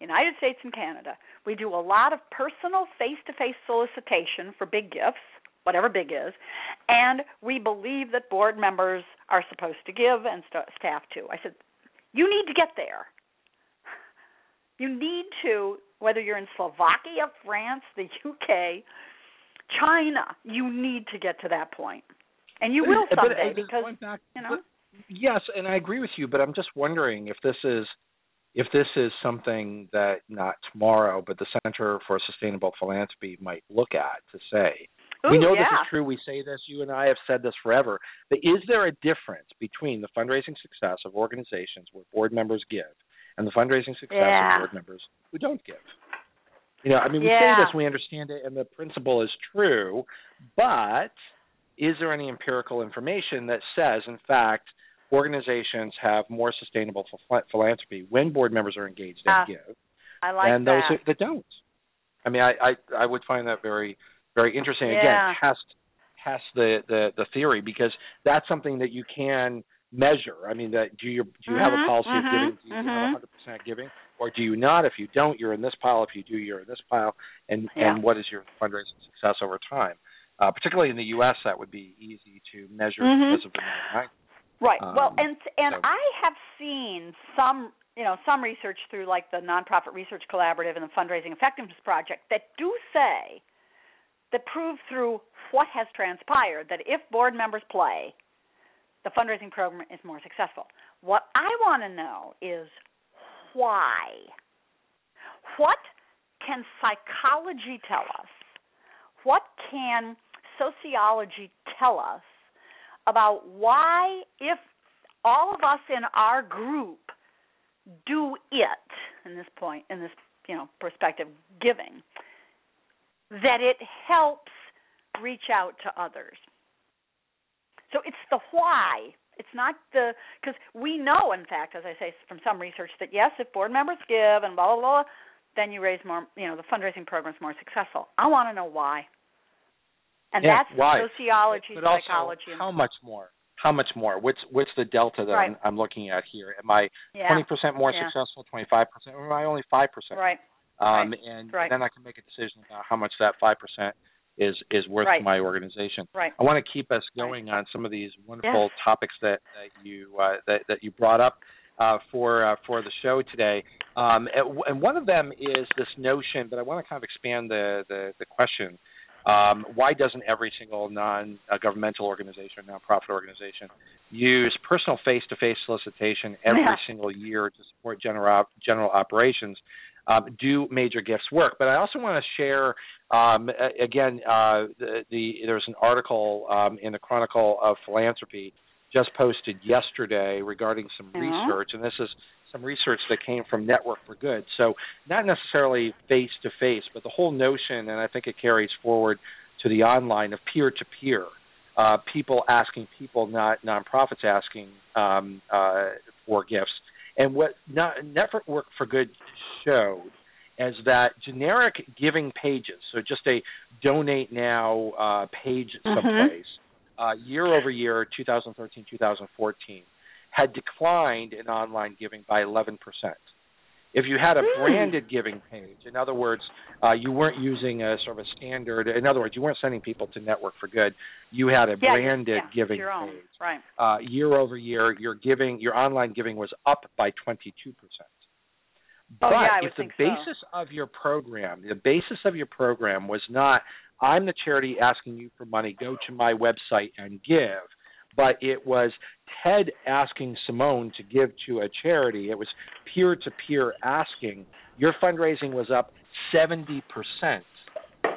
United States and Canada, we do a lot of personal face-to-face solicitation for big gifts, whatever big is, and we believe that board members are supposed to give and st- staff too. I said, you need to get there. You need to whether you're in Slovakia, France, the UK, China, you need to get to that point. And you will someday but, because back, you know. yes, and I agree with you, but I'm just wondering if this is if this is something that not tomorrow, but the Center for Sustainable Philanthropy might look at to say, Ooh, we know yeah. this is true. We say this. You and I have said this forever. But is there a difference between the fundraising success of organizations where board members give and the fundraising success yeah. of board members who don't give. You know, I mean, we yeah. say this, we understand it, and the principle is true, but is there any empirical information that says, in fact, organizations have more sustainable philanthropy when board members are engaged and uh, give I like than those that. that don't? I mean, I, I I would find that very very interesting. Yeah. Again, test test the, the the theory because that's something that you can measure. I mean, that do you do you mm-hmm, have a policy mm-hmm, of giving? Do you mm-hmm. have 100% giving, or do you not? If you don't, you're in this pile. If you do, you're in this pile. And Yeah. and what is your fundraising success over time? Uh, particularly in the U.S., that would be easy to measure Mhm. because of the right? Right. well, Um, and and so- I have seen some, you know, some research through like the nonprofit research collaborative and the fundraising effectiveness project that do say that prove through what has transpired that if board members play, the fundraising program is more successful. What I want to know is why. What can psychology tell us? What can sociology tell us about why, if all of us in our group do it in this point, in this you know perspective, giving, that it helps reach out to others. So it's the why. It's not the because we know, in fact, as I say from some research, that yes, if board members give and blah blah blah, then you raise more. You know, the fundraising program is more successful. I want to know why. And Yeah, that's why? sociology, but also, psychology. how much more? How much more? What's what's the delta that Right. I'm, I'm looking at here? Am I yeah. twenty percent more Yeah. successful, twenty five percent, or am I only five percent? Right. Um, Right. and Right. then I can make a decision about how much that five percent is is worth Right. to my organization. Right. I want to keep us going on some of these wonderful topics that, that you uh, that that you brought up uh, for uh, for the show today. Um, and, and one of them is this notion, but I want to kind of expand the the, the question. Um, why doesn't every single non-governmental organization, nonprofit organization, use personal face-to-face solicitation every Yeah. single year to support general general operations? Um, do major gifts work? But I also want to share um, again, uh, the, the there's an article um, in the Chronicle of Philanthropy just posted yesterday regarding some research, and this is some research that came from Network for Good. So not necessarily face to face, but the whole notion, and I think it carries forward to the online of peer to peer. Uh, people asking people, not nonprofits asking um, uh, for gifts. And what not, Network for Good showed is that generic giving pages, so just a donate now uh, page Mhm. someplace, uh, year over year, 2013, 2014, had declined in online giving by 11%. If you had a Hmm. branded giving page, in other words, uh, you weren't using a sort of a standard, in other words, you weren't sending people to Network for Good, you had a yeah, branded yeah, giving your own. page Right. uh, year over year, your giving, your online giving was up by 22 percent. Oh, But yeah, I would if the think so. basis of your program, the basis of your program was not, I'm the charity asking you for money, go to my website and give, but it was Ted asking Simone to give to a charity. It was peer to peer asking. Your fundraising was up 70 percent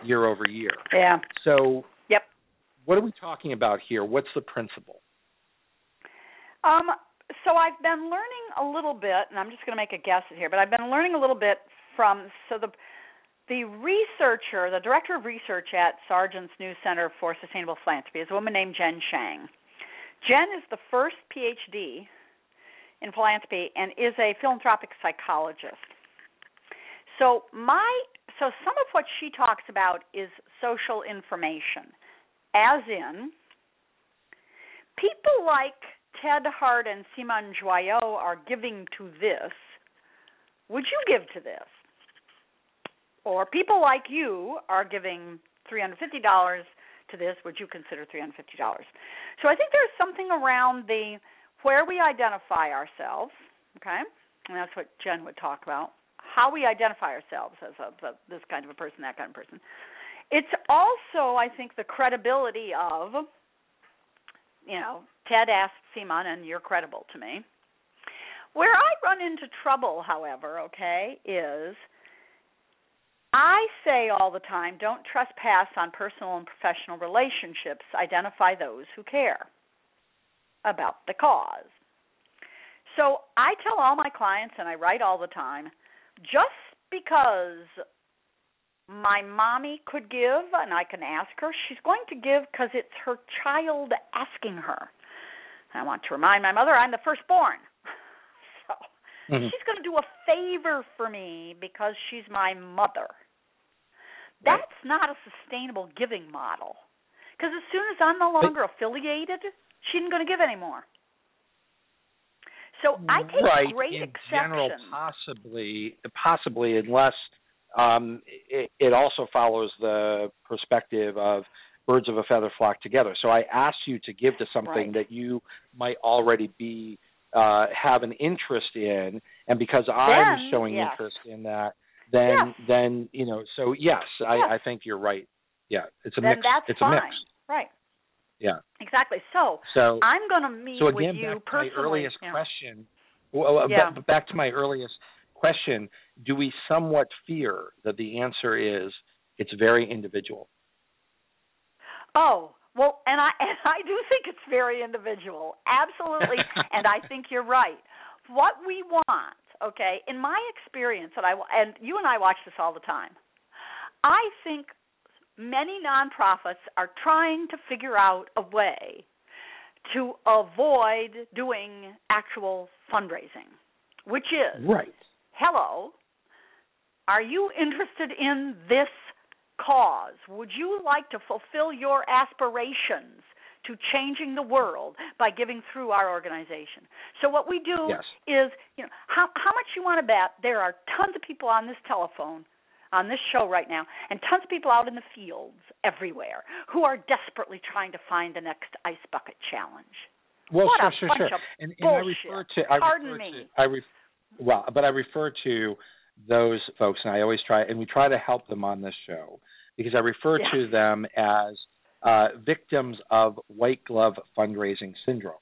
year over year. Yeah. So, Yep. what are we talking about here? What's the principle? Um, so I've been learning a little bit, and I'm just going to make a guess here, but I've been learning a little bit from so the the researcher, the director of research at Sargeant's New Center for Sustainable Philanthropy, is a woman named Jen Shang. Jen is the first PhD in philanthropy and is a philanthropic psychologist. So my so some of what she talks about is social information, as in people like Ted Hart and Simone Joyaux are giving to this. Would you give to this? Or people like you are giving $350 to this. Would you consider $350? So I think there's something around the where we identify ourselves, okay? And that's what Jen would talk about. How we identify ourselves as a, a, this kind of a person, that kind of person. It's also, I think, the credibility of, you know, Ted asked Simone, and you're credible to me. Where I run into trouble, however, okay, is I say all the time don't trespass on personal and professional relationships, identify those who care about the cause. So I tell all my clients, and I write all the time just because my mommy could give and I can ask her, she's going to give because it's her child asking her. I want to remind my mother I'm the firstborn. so mm-hmm. she's going to do a favor for me because she's my mother. That's not a sustainable giving model. Because as soon as I'm no longer affiliated, she isn't going to give anymore. So I take right. great In exception. general, possibly, possibly, unless um, it, it also follows the perspective of birds of a feather flock together. So I ask you to give to something right. that you might already be uh, have an interest in, and because I'm showing yes. interest in that, then yes. then you know. So yes, yes. I, I think you're right. Yeah, it's a then mix. That's it's fine. a mix. Right. Yeah. Exactly. So, so I'm going to meet so again, with you back personally. to my earliest yeah. question. Well, yeah. back, back to my earliest question. Do we somewhat fear that the answer is it's very individual? Oh, well, and I and I do think it's very individual, absolutely, and I think you're right. What we want, okay, in my experience, and I and you and I watch this all the time. I think many nonprofits are trying to figure out a way to avoid doing actual fundraising, which is right. Hello, are you interested in this cause? Would you like to fulfill your aspirations to changing the world by giving through our organization? So what we do yes. is, you know, how how much you want to bet there are tons of people on this telephone on this show right now and tons of people out in the fields everywhere who are desperately trying to find the next ice bucket challenge. Well, what sure, sure, sure. and, and. I refer to I Pardon refer me. To, I ref, well, but I refer to those folks, and I always try, and we try to help them on this show because I refer Yeah. to them as uh, victims of white glove fundraising syndrome.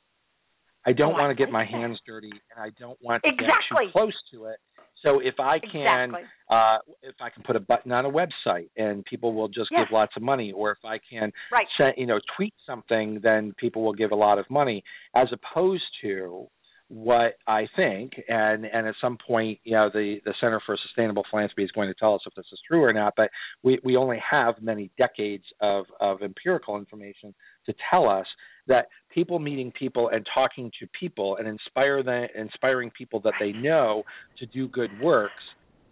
I don't Oh, want to get my hands dirty, and I don't want to Exactly. get too close to it. So if I can, Exactly. uh, if I can put a button on a website and people will just Yes. give lots of money, or if I can Right. send, you know, tweet something, then people will give a lot of money, as opposed to what I think, and and at some point, you know, the the Center for Sustainable Philanthropy is going to tell us if this is true or not. But we we only have many decades of of empirical information to tell us that people meeting people and talking to people and inspire them, inspiring people that they know to do good works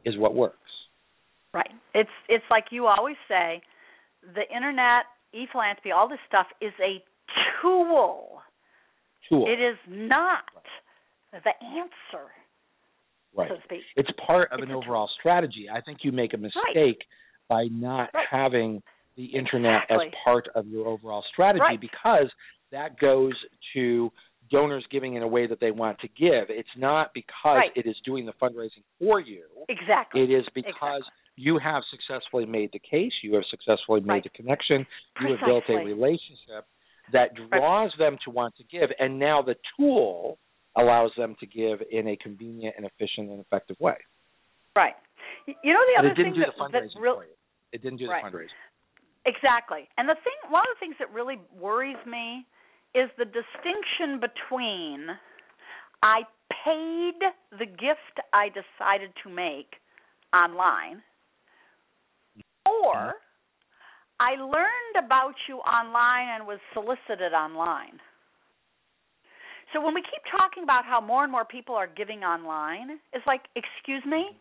is what works. Right. It's it's like you always say, the internet, e philanthropy, all this stuff is a tool. Tool. It is not the answer, right. so to speak. It's part of It's an a tool. overall strategy. I think you make a mistake by not Right. having the internet Exactly. as part of your overall strategy Right. because that goes to donors giving in a way that they want to give. It's not because Right. it is doing the fundraising for you. Exactly. It is because Exactly. you have successfully made the case, you have successfully made Right. the connection, you have built a relationship that draws them to want to give, and now the tool allows them to give in a convenient and efficient and effective way. Right. You know the But other it didn't thing do that, that fundraising real, for you. It didn't do Right. the fundraising. Exactly. And the thing one of the things that really worries me is the distinction between I paid the gift I decided to make online or mm-hmm. I learned about you online and was solicited online. So when we keep talking about how more and more people are giving online, it's like, excuse me,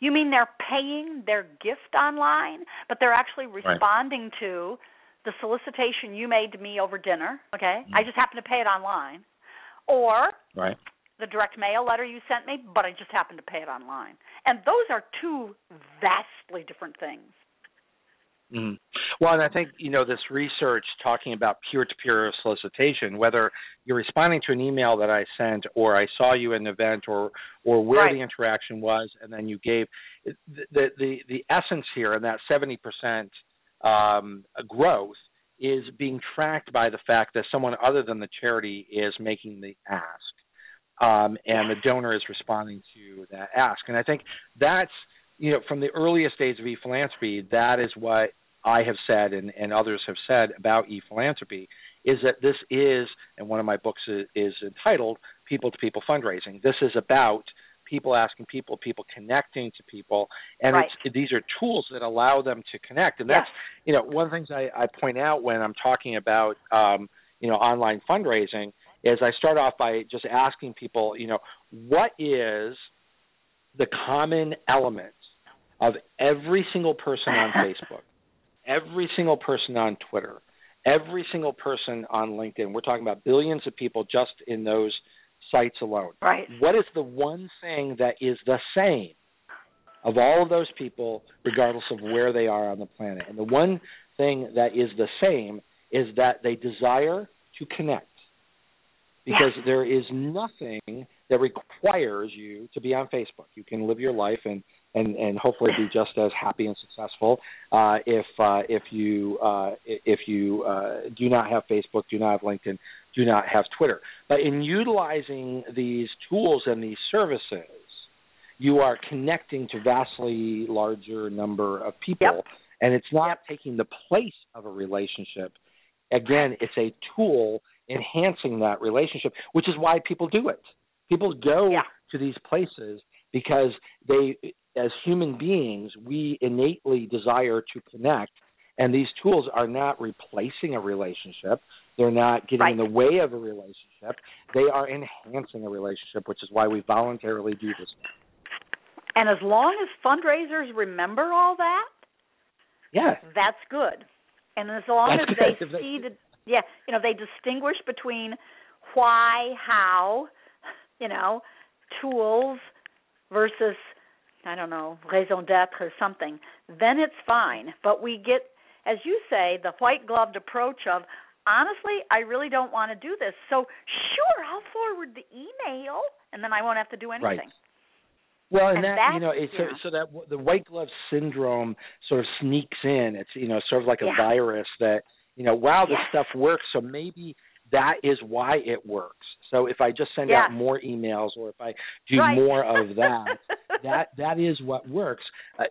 You mean they're paying their gift online, but they're actually responding right. to the solicitation you made to me over dinner, okay? Mm-hmm. I just happen to pay it online. Or right. the direct mail letter you sent me, but I just happen to pay it online. And those are two vastly different things. Mm. Well, and I think you know this research talking about peer-to-peer solicitation, whether you're responding to an email that I sent, or I saw you in an event, or or where right. the interaction was, and then you gave the the the essence here, and that 70 percent um, growth is being tracked by the fact that someone other than the charity is making the ask, um, and the donor is responding to that ask. And I think that's you know from the earliest days of e-philanthropy, that is what I have said and, and others have said about e-philanthropy is that this is, and one of my books is, is entitled "People to People Fundraising." This is about people asking people, people connecting to people, and right. it's, these are tools that allow them to connect. And that's yes. you know one of the things I, I point out when I'm talking about um, you know online fundraising is I start off by just asking people, you know, what is the common element of every single person on Facebook, every single person on Twitter, every single person on LinkedIn. We're talking about billions of people just in those sites alone. Right. What is the one thing that is the same of all of those people, regardless of where they are on the planet? And the one thing that is the same is that they desire to connect. Because there is nothing that requires you to be on Facebook. You can live your life and and and hopefully be just as happy and successful uh, if uh, if you uh, if you uh, do not have Facebook, do not have LinkedIn, do not have Twitter. But in utilizing these tools and these services, you are connecting to vastly larger number of people, yep. and it's not yep. taking the place of a relationship. Again, it's a tool enhancing that relationship, which is why people do it. People go yeah. to these places because they, as human beings, we innately desire to connect, and these tools are not replacing a relationship. They're not getting right. in the way of a relationship. They are enhancing a relationship, which is why we voluntarily do this. And as long as fundraisers remember all that, yeah, that's good. And as long that's as good. they see the yeah, you know, they distinguish between why, how, you know, tools versus I don't know, raison d'être or something, then it's fine. But we get as you say, the white gloved approach of honestly, I really don't want to do this. So sure, I'll forward the email, and then I won't have to do anything. Right. Well, and, and that you know, yeah. so so that the white glove syndrome sort of sneaks in. It's you know sort of like a yeah. virus that you know, wow, this yes. stuff works. So maybe that is why it works. So if I just send yeah. out more emails, or if I do right. more of that, that that is what works, uh,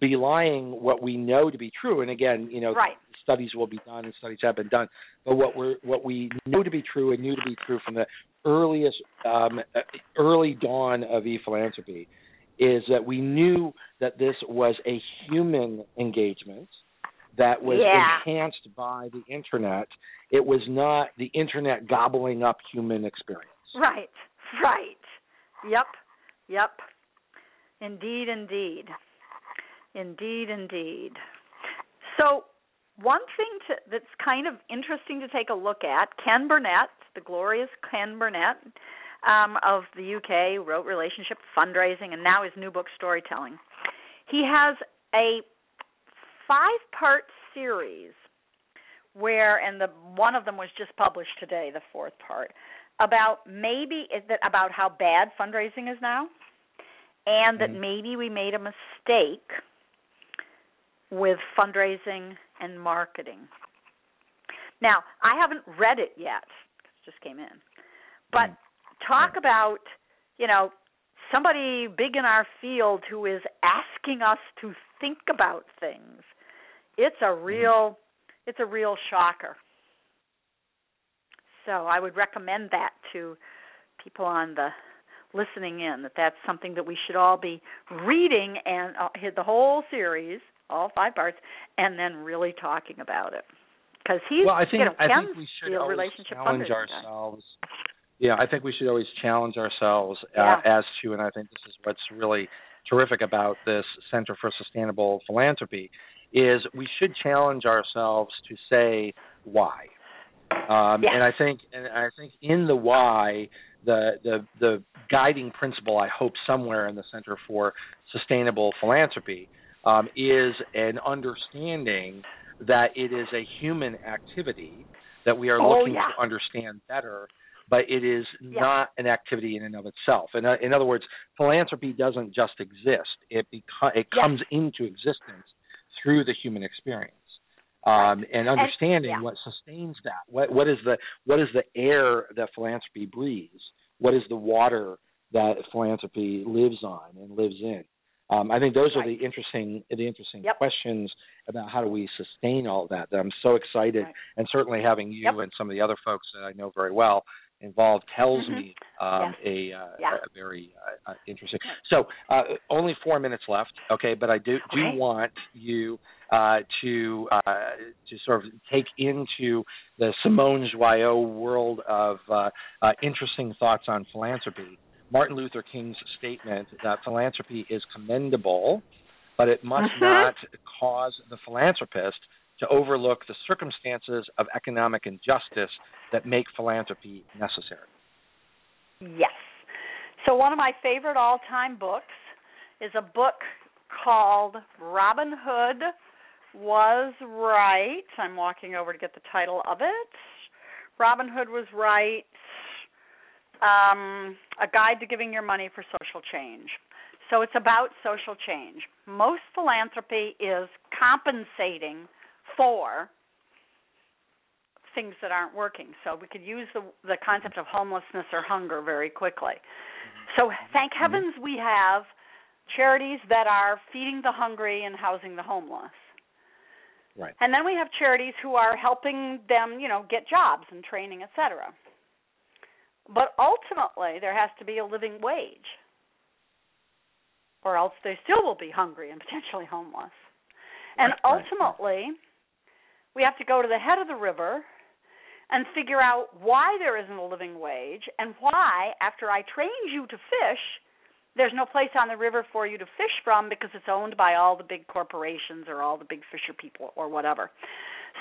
belying what we know to be true. And again, you know, right. studies will be done and studies have been done. But what we what we know to be true and knew to be true from the earliest um, early dawn of e-philanthropy is that we knew that this was a human engagement that was yeah. enhanced by the internet. It was not the internet gobbling up human experience. Right, right. Yep, yep. Indeed, indeed. Indeed, indeed. So, one thing to, that's kind of interesting to take a look at Ken Burnett, the glorious Ken Burnett um, of the UK, wrote Relationship Fundraising, and now his new book, Storytelling. He has a five part series where and the one of them was just published today the fourth part about maybe that about how bad fundraising is now and that Mhm. maybe we made a mistake with fundraising and marketing now i haven't read it yet it just came in but Mhm. talk about you know somebody big in our field who is asking us to think about things it's a real it's a real shocker so i would recommend that to people on the listening in that that's something that we should all be reading and uh, hit the whole series all five parts and then really talking about it because he's well, I think you know, I think we should always relationship challenge fundraising guy. ourselves. Yeah, I think we should always challenge ourselves uh, Yeah. as to, and I think this is what's really terrific about this Center for Sustainable Philanthropy is we should challenge ourselves to say why. Um. And I think, and I think in the why, the the the guiding principle I hope somewhere in the Center for Sustainable Philanthropy um, is an understanding that it is a human activity that we are oh, looking yeah. to understand better, but it is yeah. not an activity in and of itself. In, uh, in other words, philanthropy doesn't just exist; it beco- it comes into existence through the human experience. Um, and understanding and, yeah. what sustains that. What what is the what is the air that philanthropy breathes? What is the water that philanthropy lives on and lives in? Um, I think those right. are the interesting the interesting yep. questions about how do we sustain all that. That I'm so excited, right. and certainly having you yep. and some of the other folks that I know very well involved tells mm-hmm. me um, yes. a, uh, yeah. a, very uh, interesting. So uh, only four minutes left, okay? But I do do want you uh, to uh, to sort of take into the Simone Joyaux world of uh, uh, interesting thoughts on philanthropy. Martin Luther King's statement that philanthropy is commendable, but it must mm-hmm. not cause the philanthropist to overlook the circumstances of economic injustice that make philanthropy necessary. Yes. So, one of my favorite all time books is a book called Robin Hood Was Right. I'm walking over to get the title of it. Robin Hood Was Right um, A Guide to Giving Your Money for Social Change. So, it's about social change. Most philanthropy is compensating for things that aren't working. So we could use the the concept of homelessness or hunger very quickly. Mm-hmm. So thank mm-hmm. heavens we have charities that are feeding the hungry and housing the homeless. Right. And then we have charities who are helping them, you know, get jobs and training, etc. But ultimately there has to be a living wage. Or else they still will be hungry and potentially homeless. And right, ultimately right. We have to go to the head of the river and figure out why there isn't a living wage and why, after I trained you to fish, there's no place on the river for you to fish from because it's owned by all the big corporations or all the big fisher people or whatever.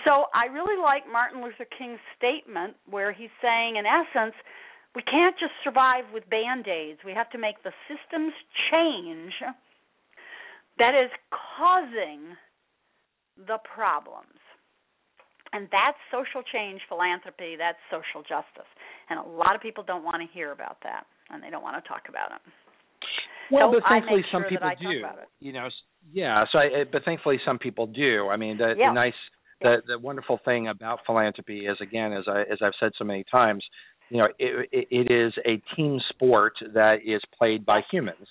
So I really like Martin Luther King's statement where he's saying, in essence, we can't just survive with band aids. We have to make the systems change that is causing the problems. And that's social change philanthropy, that's social justice. And a lot of people don't want to hear about that and they don't want to talk about it. Well, so but thankfully sure some people do. You know, yeah, so I, eh, but thankfully some people do. I mean, the, yeah. the nice the the wonderful thing about philanthropy is again as I as I've said so many times, you know, it, it, it is a team sport that is played by humans.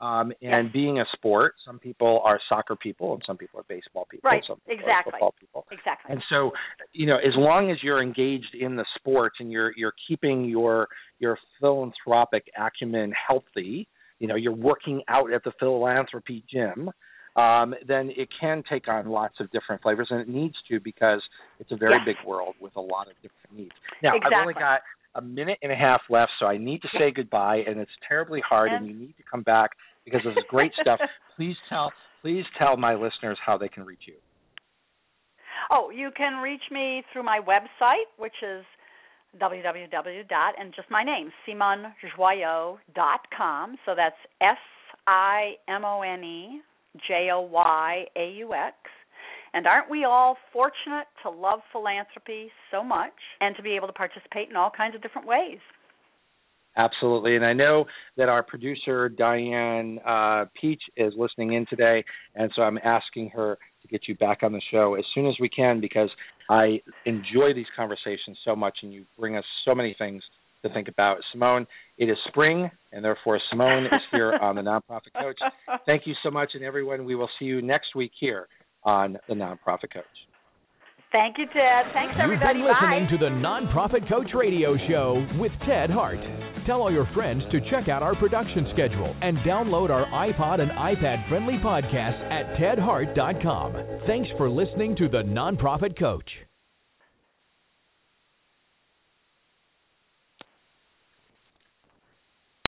Um, and yes. being a sport, some people are soccer people and some people are baseball people. Right, exactly. Football people. Exactly. And so, you know, as long as you're engaged in the sport and you're you're keeping your your philanthropic acumen healthy, you know, you're working out at the philanthropy gym, um, then it can take on lots of different flavors, and it needs to because it's a very yes. big world with a lot of different needs. Now, exactly. I've only got a minute and a half left, so I need to say goodbye, and it's terribly hard, and, and you need to come back because this is great stuff. Please tell please tell my listeners how they can reach you. Oh, you can reach me through my website, which is www dot and just my name dot com. So that's S I M O N E J O Y A U X. And aren't we all fortunate to love philanthropy so much and to be able to participate in all kinds of different ways? Absolutely. And I know that our producer, Diane uh, Peach, is listening in today. And so I'm asking her to get you back on the show as soon as we can because I enjoy these conversations so much and you bring us so many things to think about. Simone, it is spring, and therefore Simone is here on the Nonprofit Coach. Thank you so much, and everyone, we will see you next week here on the Nonprofit Coach. Thank you, Ted. Thanks, everybody. You've been listening Bye. to the Nonprofit Coach Radio Show with Ted Hart. Tell all your friends to check out our production schedule and download our iPod and iPad friendly podcast at tedhart.com. Thanks for listening to the Nonprofit Coach.